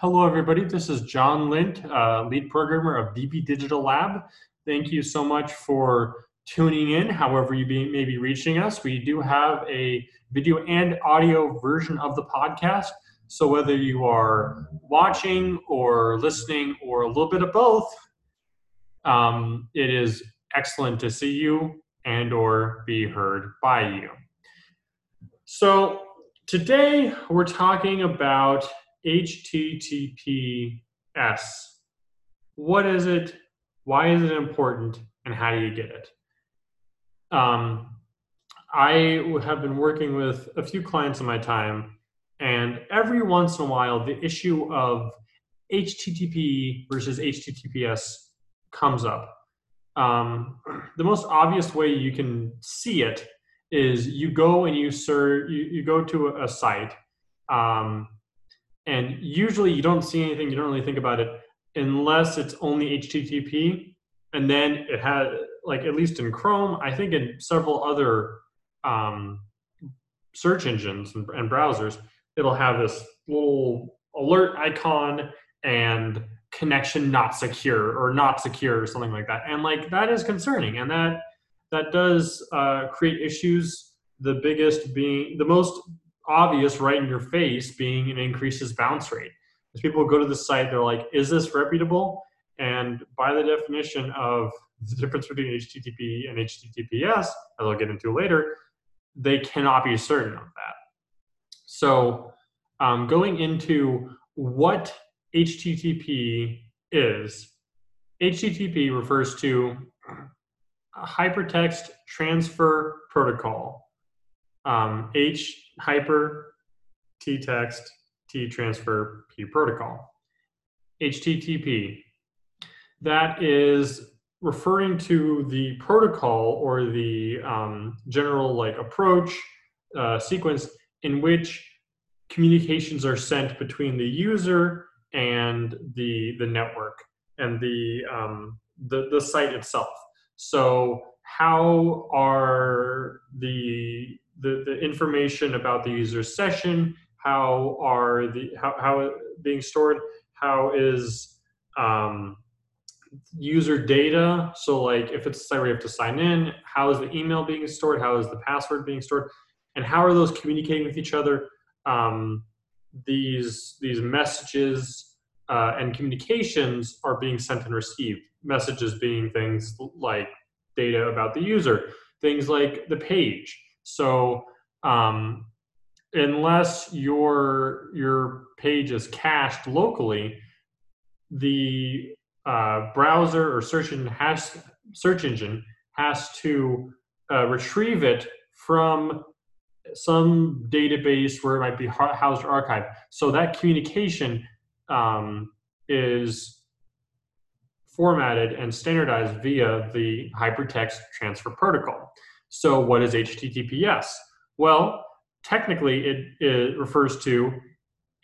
Hello, everybody. This is John Lint, uh, lead programmer of BB Digital Lab. Thank you so much for tuning in, however you be, may be reaching us. We do have a video and audio version of the podcast. So whether you are watching or listening or a little bit of both, um, it is excellent to see you and or be heard by you. So today we're talking about HTTPS. What is it? Why is it important? And how do you get it? Um, I have been working with a few clients in my time, and every once in a while, the issue of HTTP versus HTTPS comes up. Um, the most obvious way you can see it is you go and you search, you, you go to a, a site, um, and usually you don't see anything, you don't really think about it unless it's only HTTP, and then it has like at least in Chrome, I think in several other um, search engines and, and browsers, it'll have this little alert icon and connection not secure or not secure or something like that. And like that is concerning. And that that does uh, create issues the biggest being the most obvious right in your face being an increases bounce rate. As people go to the site they're like is this reputable? And by the definition of the difference between http and https as i'll get into later they cannot be certain of that. So um, going into what http is http refers to a hypertext transfer protocol. Um, H hyper T text T transfer P protocol. HTTP. That is referring to the protocol or the um, general like approach uh, sequence in which communications are sent between the user and the the network and the um, the, the site itself. So how are the, the, the information about the user session? How are the how, how being stored? How is um, user data? So like if it's a site where you have to sign in, how is the email being stored? How is the password being stored? And how are those communicating with each other? Um, these these messages uh, and communications are being sent and received. Messages being things like data about the user, things like the page. So um, unless your your page is cached locally, the uh, browser or search engine has search engine has to uh, retrieve it from some database where it might be housed or archived. So that communication um, is formatted and standardized via the hypertext transfer protocol. So, what is HTTPS? Well, technically, it, it refers to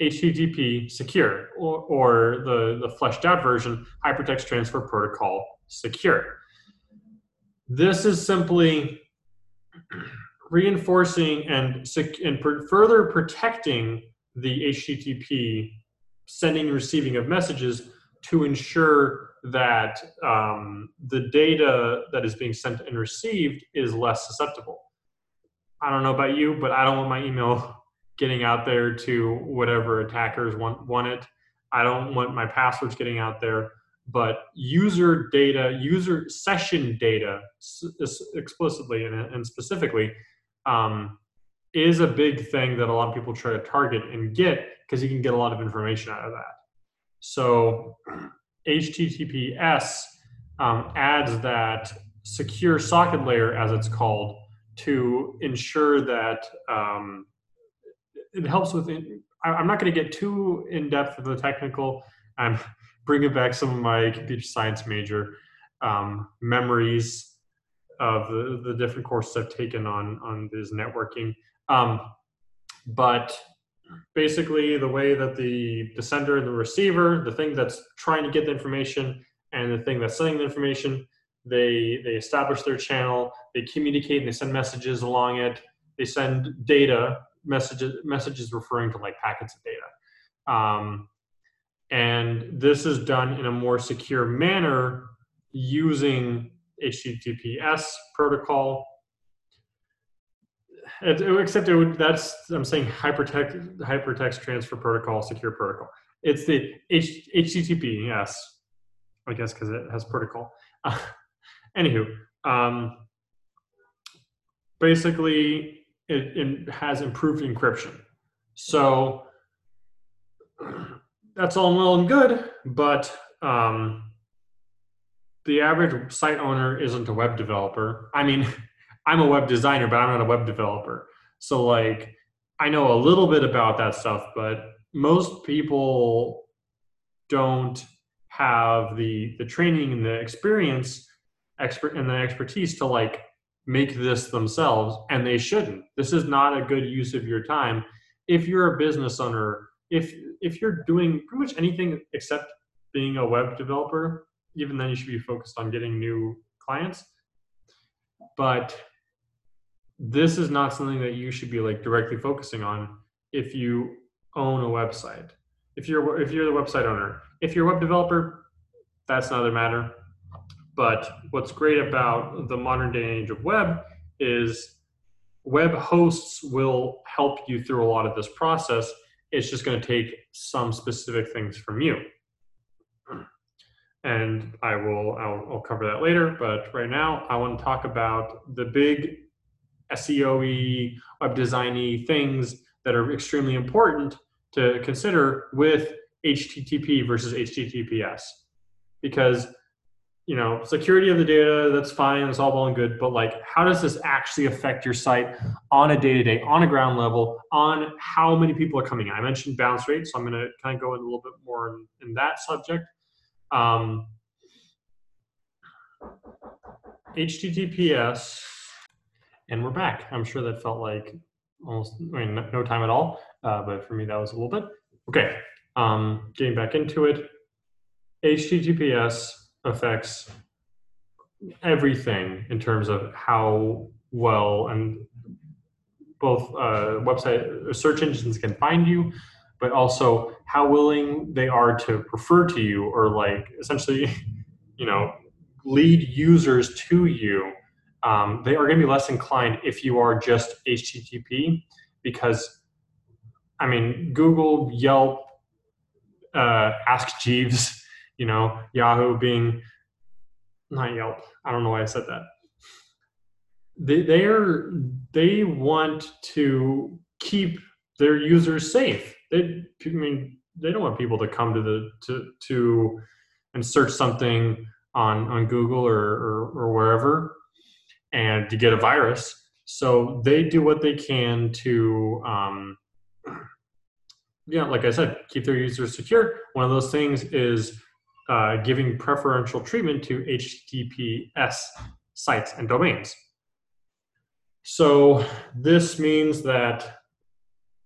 HTTP secure, or, or the, the fleshed out version, hypertext transfer protocol secure. This is simply reinforcing and, and further protecting the HTTP sending and receiving of messages to ensure that um, the data that is being sent and received is less susceptible. I don't know about you, but I don't want my email getting out there to whatever attackers want, want it. I don't want my passwords getting out there. But user data, user session data, explicitly and, and specifically, um, is a big thing that a lot of people try to target and get because you can get a lot of information out of that. So HTTPS um, adds that secure socket layer, as it's called, to ensure that um, it helps with. I'm not going to get too in depth of the technical. I'm bringing back some of my computer science major um, memories of the, the different courses I've taken on on this networking. Um, but basically the way that the, the sender and the receiver, the thing that's trying to get the information and the thing that's sending the information, they they establish their channel, they communicate, and they send messages along it. They send data messages messages referring to like packets of data. Um, And this is done in a more secure manner using HTTPS protocol. Except it would, that's I'm saying hypertext hypertext transfer protocol, secure protocol. It's the H, HTTP, yes, I guess because it has protocol. Uh, anywho, um, basically it, it has improved encryption. So that's all well and good, but um, the average site owner isn't a web developer. I mean, I'm a web designer, but I'm not a web developer. So like I know a little bit about that stuff, but most people don't have the the training and the experience expert and the expertise to like make this themselves and they shouldn't. This is not a good use of your time if you're a business owner, if if you're doing pretty much anything except being a web developer, even then you should be focused on getting new clients. But this is not something that you should be like directly focusing on if you own a website. If you're if you're the website owner, if you're a web developer, that's another matter. But what's great about the modern day age of web is web hosts will help you through a lot of this process. It's just going to take some specific things from you and I will I'll, I'll, cover that later. But right now, I want to talk about the big SEO web designy things that are extremely important to consider with HTTP versus HTTPS, because you know security of the data that's fine it's all well and good but like how does this actually affect your site on a day-to-day on a ground level on how many people are coming in? I mentioned bounce rate so i'm going to kind of go in a little bit more in, in that subject. Um, HTTPS, and we're back. I'm sure that felt like almost I mean, no time at all, uh, but for me that was a little bit. Okay, um, getting back into it. HTTPS affects everything in terms of how well and both uh, website search engines can find you, but also how willing they are to refer to you or like essentially, you know, lead users to you. Um, they are going to be less inclined if you are just HTTP because, I mean, Google, Yelp, uh, Ask Jeeves, you know, Yahoo being not Yelp. I don't know why I said that. They they are they want to keep their users safe they I mean they don't want people to come to the to to and search something on on Google or, or, or wherever and to get a virus. So they do what they can to um, yeah, like I said, keep their users secure. One of those things is uh, giving preferential treatment to HTTPS sites and domains. So this means that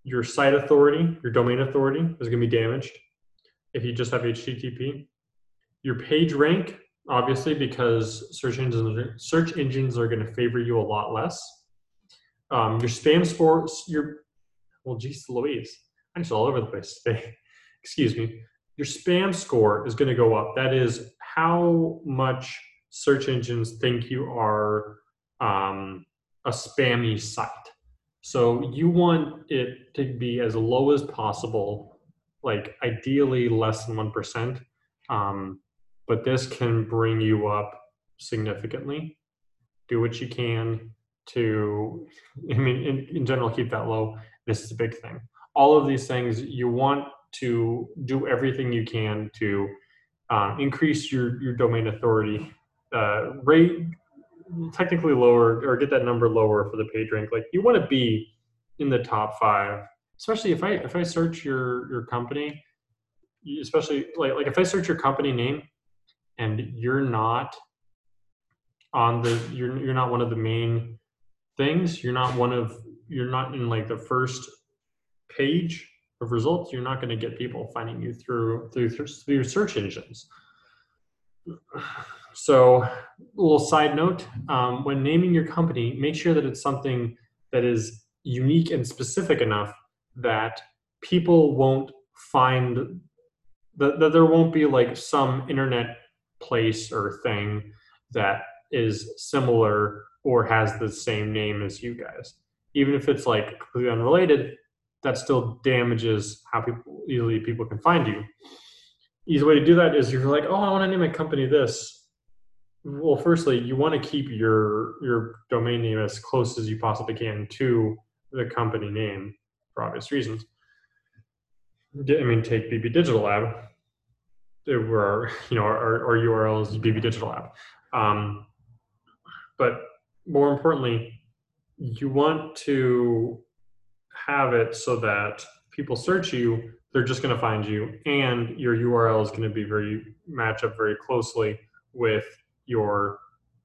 your site authority, your domain authority is going to be damaged if you just have HTTP. Your page rank, obviously, because search engines search engines are going to favor you a lot less. Um, your spam scores, your well, geez, Louise, I'm just all over the place today. Excuse me. Your spam score is going to go up. That is how much search engines think you are um, a spammy site. So you want it to be as low as possible, like ideally less than 1%. Um, but this can bring you up significantly. Do what you can to, I mean, in, in general, keep that low. This is a big thing. All of these things, you want to do everything you can to um, increase your, your domain authority, uh, rate, technically lower or get that number lower for the page rank. Like you want to be in the top five, especially if I if I search your your company, especially like like if I search your company name and you're not on the you're you're not one of the main things. You're not one of you're not in like the first page of results. You're not going to get people finding you through through through search engines. So, a little side note um, when naming your company, make sure that it's something that is unique and specific enough that people won't find that, that there won't be like some internet place or thing that is similar or has the same name as you guys. Even if it's like completely unrelated, that still damages how people easily people can find you. Easy way to do that is you're like, oh, I want to name my company this. Well, firstly, you want to keep your your domain name as close as you possibly can to the company name for obvious reasons. I mean, take BB Digital Lab. Where you know our, our URL is BB Digital Lab, um, but more importantly, you want to have it so that people search you, they're just going to find you, and your URL is going to be very match up very closely with your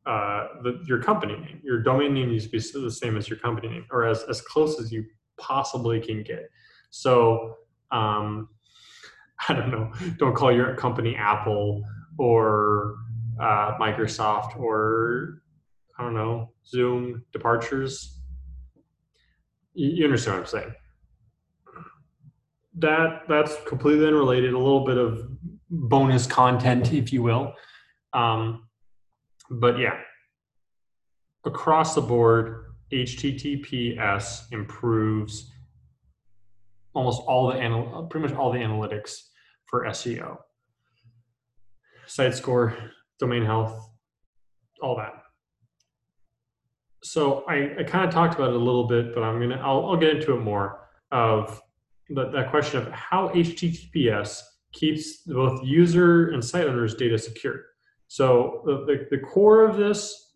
uh, the, your company name. Your domain name needs to be the same as your company name, or as as close as you possibly can get. So um, I don't know. Don't call your company Apple or uh, Microsoft or I don't know Zoom departures. You, understand what I'm saying? That that's completely unrelated. A little bit of bonus content, if you will. Um, but yeah, across the board, HTTPS improves almost all the anal- pretty much all the analytics for SEO, site score, domain health, all that. So I, I kind of talked about it a little bit, but I'm gonna I'll, I'll get into it more of the, that question of how HTTPS keeps both user and site owners data secure. So the, the, the core of this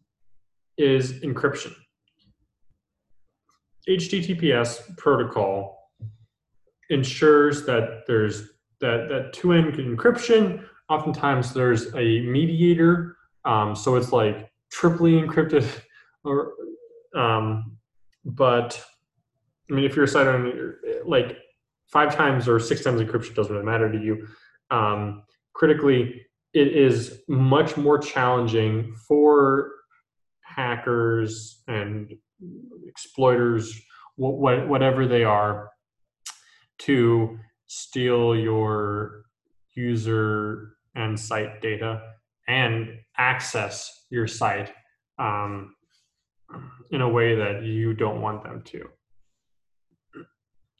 is encryption. HTTPS protocol ensures that there's that that two-end encryption. Oftentimes, there's a mediator, um, so it's like triply encrypted, or um, but I mean, if you're a site owner, like five times or six times encryption doesn't really matter to you. Um, critically, it is much more challenging for hackers and exploiters, whatever they are, to steal your user and site data and access your site um, in a way that you don't want them to.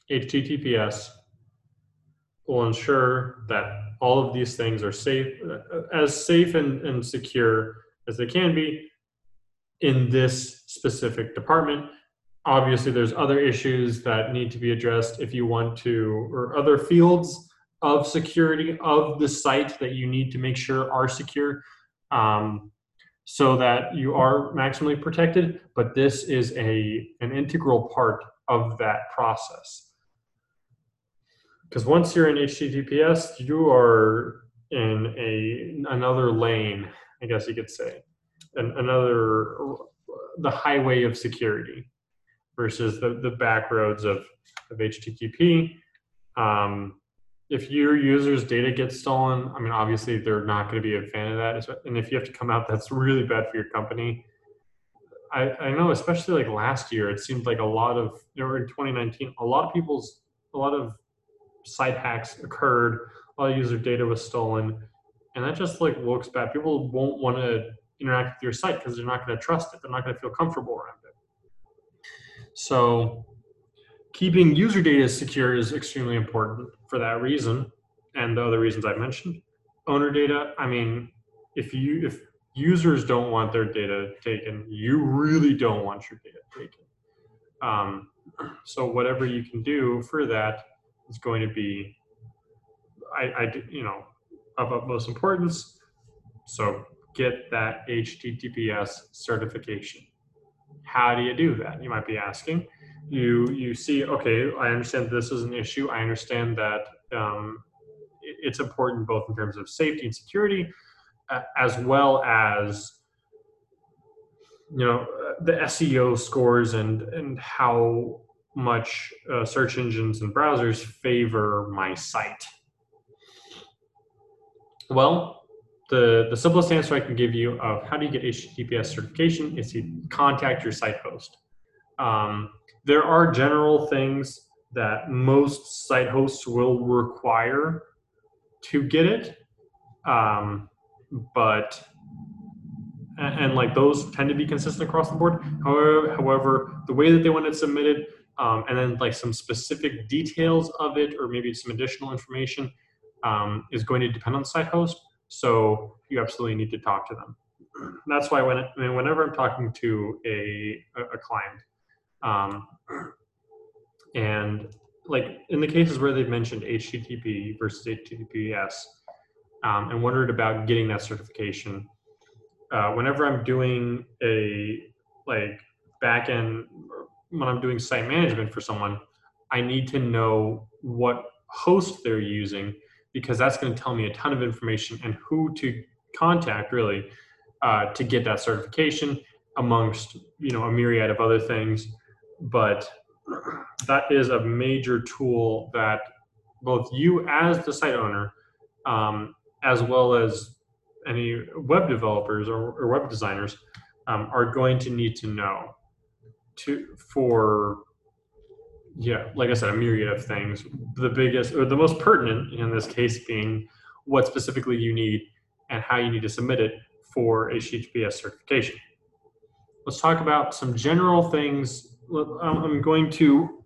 HTTPS will ensure that all of these things are safe, uh, as safe and, and secure as they can be in this specific department obviously there's other issues that need to be addressed if you want to or other fields of security of the site that you need to make sure are secure um, so that you are maximally protected. But this is a an integral part of that process. Because once you're in https you are in a another lane i guess you could say an, another the highway of security versus the, the back roads of, of HTTP. Um, if your user's data gets stolen, I mean, obviously they're not going to be a fan of that. And if you have to come out, that's really bad for your company. I, I know, especially like last year, it seemed like a lot of, know, in 2019, a lot of people's, a lot of site hacks occurred, a lot of user data was stolen. And that just like looks bad. People won't want to interact with your site because they're not going to trust it. They're not going to feel comfortable around it. So keeping user data secure is extremely important for that reason and the other reasons I mentioned. Owner data, I mean, if you if users don't want their data taken, you really don't want your data taken. Um, so whatever you can do for that is going to be, I, I you know, of utmost importance. So get that HTTPS certification. How do you do that? You might be asking. You you see, okay, I understand this is an issue. I understand that um, it's important both in terms of safety and security, uh, as well as you know the SEO scores and and how much uh, search engines and browsers favor my site. Well, the, the simplest answer I can give you of how do you get HTTPS certification is to contact your site host. Um, there are general things that most site hosts will require to get it. Um, but and, and, like those tend to be consistent across the board. However, however, the way that they want it submitted, um, and then like some specific details of it, or maybe some additional information, um, is going to depend on the site host. So you absolutely need to talk to them. That's why when I mean, whenever I'm talking to a a client, um, and like in the cases where they've mentioned HTTP versus HTTPS, um, and wondered about getting that certification, uh, whenever I'm doing a like back end, when I'm doing site management for someone, I need to know what host they're using because that's going to tell me a ton of information and who to contact really uh, to get that certification amongst you know a myriad of other things. But that is a major tool that both you as the site owner um, as well as any web developers or, or web designers um, are going to need to know to for yeah like i said a myriad of things. The biggest or the most pertinent in this case being what specifically you need and how you need to submit it for https certification. Let's talk about some general things. I'm going to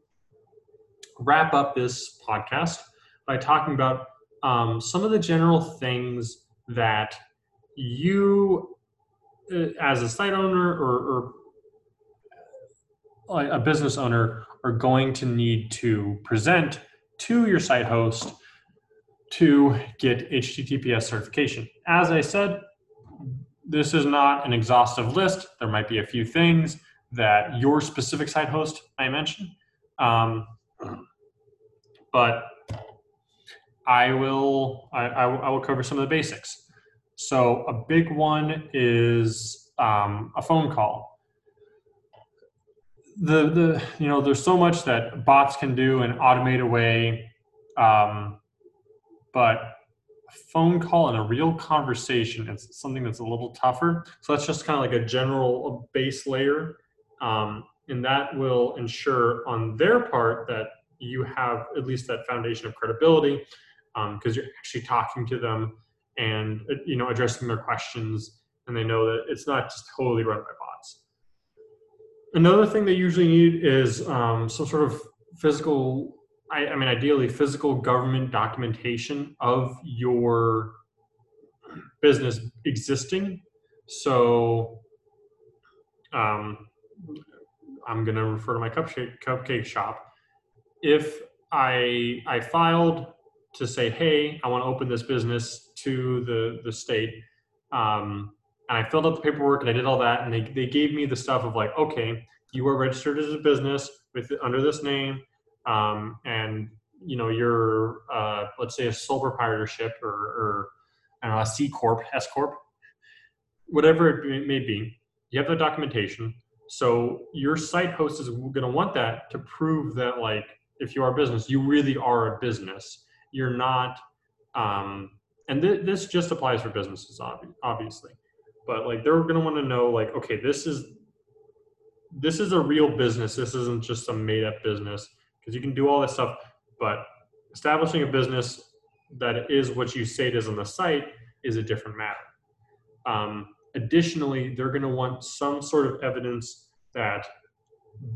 wrap up this podcast by talking about um, some of the general things that you, uh, as a site owner or, or a business owner, are going to need to present to your site host to get HTTPS certification. As I said, this is not an exhaustive list. There might be a few things that your specific site host I mentioned. Um, but I will I, I, will cover some of the basics. So a big one is um, a phone call. The the you know there's so much that bots can do and automate away, um, but a phone call and a real conversation is something that's a little tougher. So that's just kind of like a general base layer, um, and that will ensure on their part that you have at least that foundation of credibility because um, you're actually talking to them and uh, you know addressing their questions and they know that it's not just totally run by bots another thing they usually need is um, some sort of physical I, I, mean ideally physical government documentation of your business existing so um, i'm going to refer to my cupcake, cupcake shop if i i filed to say, hey, I want to open this business to the the state. Um, and I filled out the paperwork and I did all that, and they, they gave me the stuff of like, okay, you are registered as a business with under this name, um, and you know you're uh, let's say a sole proprietorship or, or I don't know a C corp, S corp, whatever it may be. You have the documentation, so your site host is going to want that to prove that like if you are a business, you really are a business you're not um, and th- this just applies for businesses obviously but like they're going to want to know like okay this is this is a real business. This isn't just some made up business because you can do all this stuff but establishing a business that is what you say it is on the site is a different matter. Um, additionally they're going to want some sort of evidence that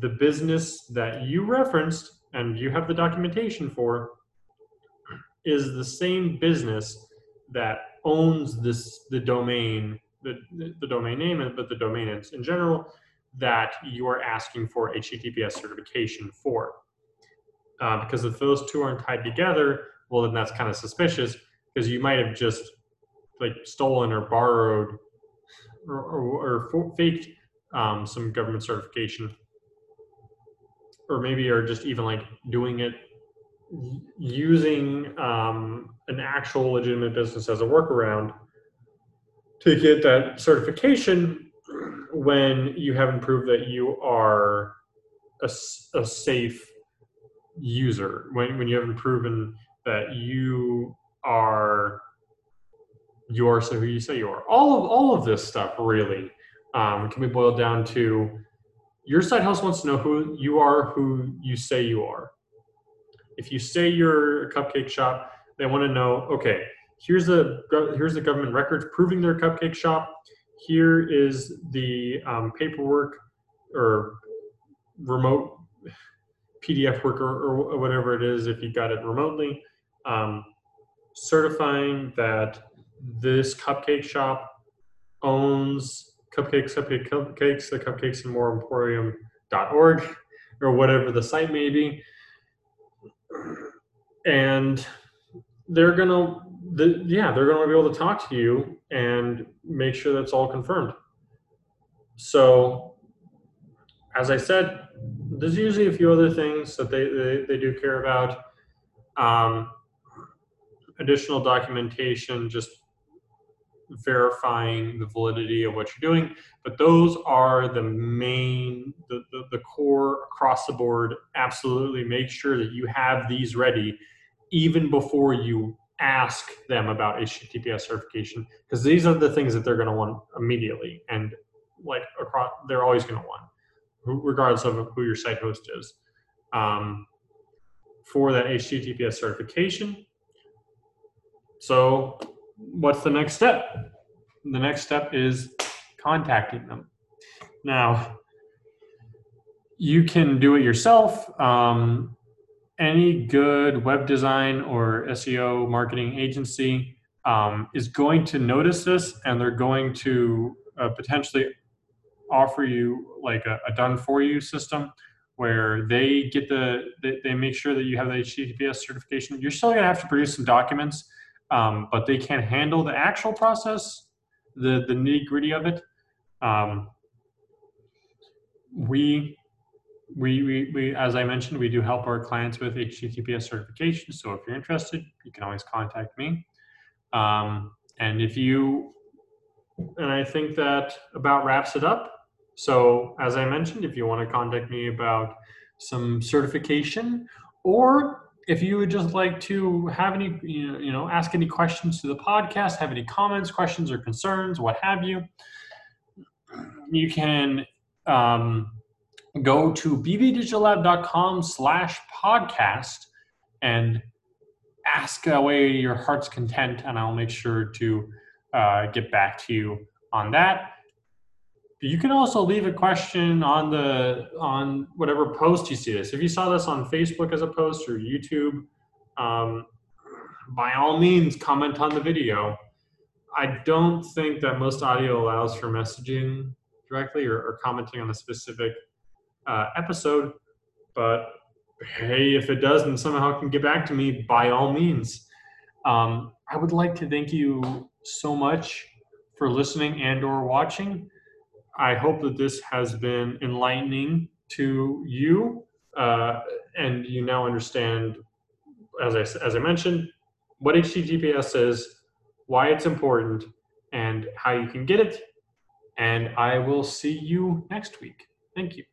the business that you referenced and you have the documentation for is the same business that owns this the domain the, the domain name but the domain in general that you are asking for https certification for. Uh, because if those two aren't tied together well then that's kind of suspicious because you might have just like stolen or borrowed or, or, or faked um, some government certification. Or maybe are just even like doing it using um, an actual legitimate business as a workaround to get that certification when you haven't proved that you are a, a safe user. When, when you haven't proven that you are you are so who you say you are. All of all of this stuff really um, can be boiled down to your site host wants to know who you are who you say you are. If you say you're a cupcake shop, They want to know, okay, here's the here's the government records proving their cupcake shop. Here is the um, paperwork or remote PDF work or, or, whatever it is if you got it remotely, um, certifying that this cupcake shop owns cupcakes, cupcake, cupcakes, the cupcakes and more emporium.org or whatever the site may be. And they're gonna the, yeah they're gonna be able to talk to you and make sure that's all confirmed. So as i said there's usually a few other things that they they, they do care about. Um, additional documentation just verifying the validity of what you're doing. But those are the main the, the, the core across the board. Absolutely make sure that you have these ready even before you ask them about HTTPS certification, because these are the things that they're going to want immediately, and like across, they're always going to want, regardless of who your site host is. Um, for that HTTPS certification. So, what's the next step? The next step is contacting them. Now, you can do it yourself. Um, any good web design or SEO marketing agency um, is going to notice this and they're going to uh, potentially offer you like a, a, done for you system where they get the they, they, make sure that you have the https certification. You're still going to have to produce some documents um, but they can handle the actual process the the nitty gritty of it. Um, we we, we, we, as I mentioned, we do help our clients with HTTPS certification. So if you're interested, you can always contact me. Um, and if you, and I think that about wraps it up. So as I mentioned, if you want to contact me about some certification, or if you would just like to have any, you know, ask any questions to the podcast, have any comments, questions, or concerns, what have you, you can. Um, go to bbdigitallab.com slash podcast and ask away your heart's content and i'll make sure to uh, get back to you on that. You can also leave a question on the on whatever post you see this. If you saw this on facebook as a post or youtube um, by all means comment on the video. I don't think that most audio allows for messaging directly or, or commenting on a specific uh, episode. But hey, if it does and somehow can get back to me, by all means. Um, I would like to thank you so much for listening and or watching. I hope that this has been enlightening to you, uh, and you now understand, as I as I mentioned, what HTTPS is, why it's important, and how you can get it. And I will see you next week. Thank you.